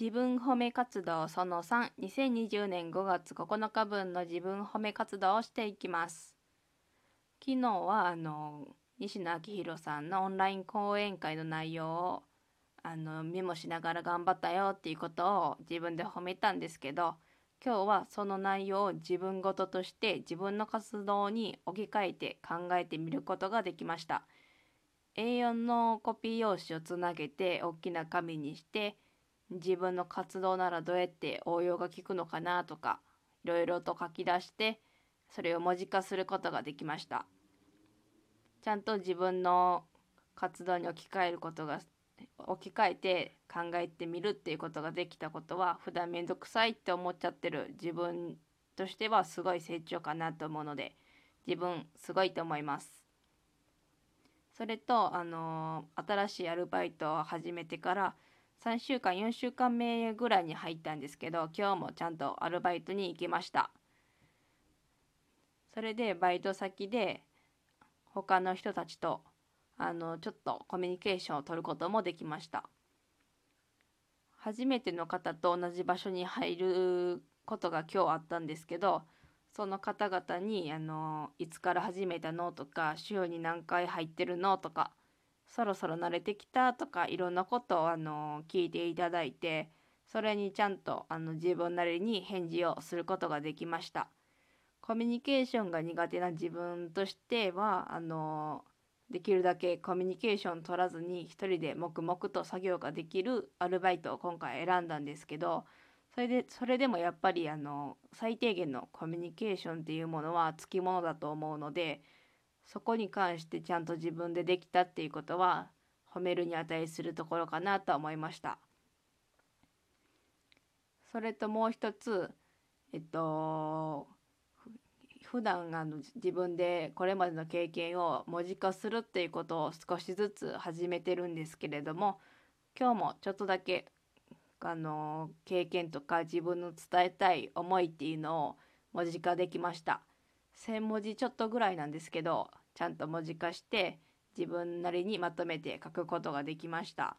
自分褒め活動その3、2020年5月9日分の自分褒め活動をしていきます。昨日はあの西野昭弘さんのオンライン講演会の内容をあのメモしながら頑張ったよっていうことを自分で褒めたんですけど今日はその内容を自分ごととして自分の活動に置き換えて考えてみることができました。A4 のコピー用紙をつなげて大きな紙にして自分の活動ならどうやって応用が効くのかなとかいろいろと書き出してそれを文字化することができました。ちゃんと自分の活動に置き換えることが置き換えて考えてみるっていうことができたことは普段めんどくさいって思っちゃってる自分としてはすごい成長かなと思うので自分すごいと思います。それとあの新しいアルバイトを始めてから3週間4週間目ぐらいに入ったんですけど今日もちゃんとアルバイトに行きました。それでバイト先で他の人たちとあのちょっとコミュニケーションを取ることもできました初めての方と同じ場所に入ることが今日あったんですけどその方々にあのいつから始めたのとか週に何回入ってるのとかそろそろ慣れてきたとかいろんなことをあの聞いていただいてそれにちゃんとあの自分なりに返事をすることができました。コミュニケーションが苦手な自分としてはあのできるだけコミュニケーション取らずに一人で黙々と作業ができるアルバイトを今回選んだんですけどそれでそれでもやっぱりあの最低限のコミュニケーションっていうものはつきものだと思うのでそこに関してちゃんと自分でできたっていうことは褒めるに値するところかなと思いました。それともう一つえっと普段あの自分でこれまでの経験を文字化するっていうことを少しずつ始めてるんですけれども今日もちょっとだけあの経験とか自分の伝えたい思いっていうのを文字化できました。1,000文字ちょっとぐらいなんですけどちゃんと文字化して自分なりにまとめて書くことができました。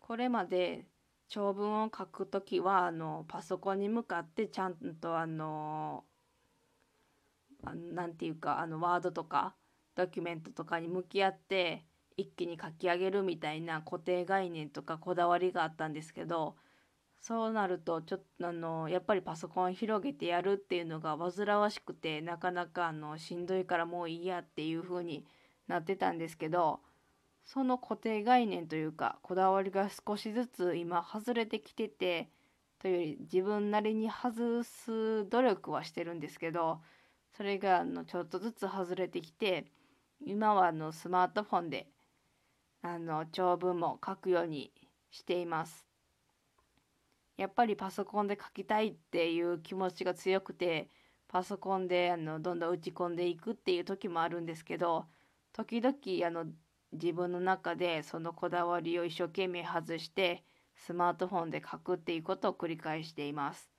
これまで長文を書くときはあのパソコンに向かってちゃんとあの何て言うかあのワードとかドキュメントとかに向き合って一気に書き上げるみたいな固定概念とかこだわりがあったんですけどそうなるとちょっとあのやっぱりパソコン広げてやるっていうのが煩わしくてなかなかあのしんどいからもういいやっていう風になってたんですけどその固定概念というかこだわりが少しずつ今外れてきててというより自分なりに外す努力はしてるんですけどそれがあのちょっとずつ外れてきて今はあのスマートフォンであの長文も書くようにしています。やっぱりパソコンで書きたいっていう気持ちが強くてパソコンであのどんどん打ち込んでいくっていう時もあるんですけど時々あの自分の中でそのこだわりを一生懸命外してスマートフォンで書くっていうことを繰り返しています。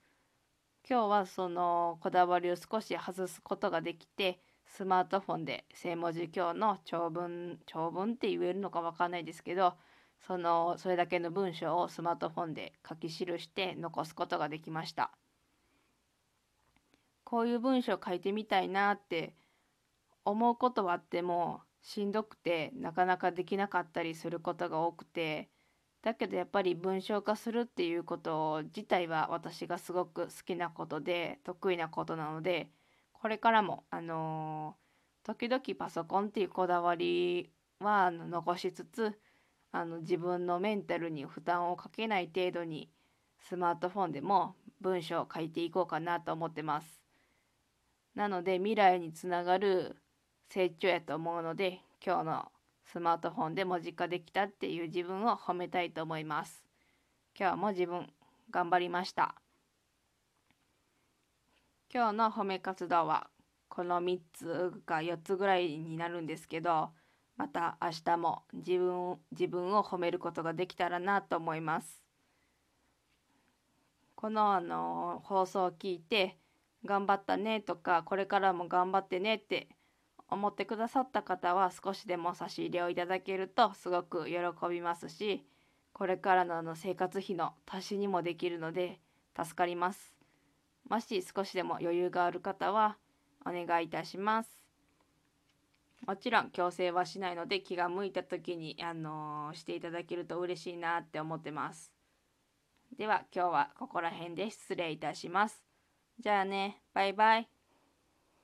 今日はそのこだわりを少し外すことができてスマートフォンで正文字今日の長文長文って言えるのか分かんないですけどそのそれだけの文章をスマートフォンで書き記して残すことができました。こういう文章書いてみたいなって思うことはあってもしんどくてなかなかできなかったりすることが多くてだけどやっぱり文章化するっていうこと自体は私がすごく好きなことで得意なことなのでこれからもあのー、時々パソコンっていうこだわりは残しつつあの自分のメンタルに負担をかけない程度にスマートフォンでも文章を書いていこうかなと思ってます。なので未来につながる成長やと思うので今日のスマートフォンで文字化できたっていう自分を褒めたいと思います。今日も自分頑張りました。今日の褒め活動はこの3つか4つぐらいになるんですけどまた明日も自分自分を褒めることができたらなと思います。このあの放送を聞いて頑張ったねとかこれからも頑張ってねって思ってくださった方は少しでも差し入れをいただけるとすごく喜びますしこれからのあの生活費の足しにもできるので助かりますもし少しでも余裕がある方はお願いいたしますもちろん強制はしないので気が向いた時に、あのー、していただけると嬉しいなって思ってます。では今日はここら辺で失礼いたします。じゃあね。バイバイ。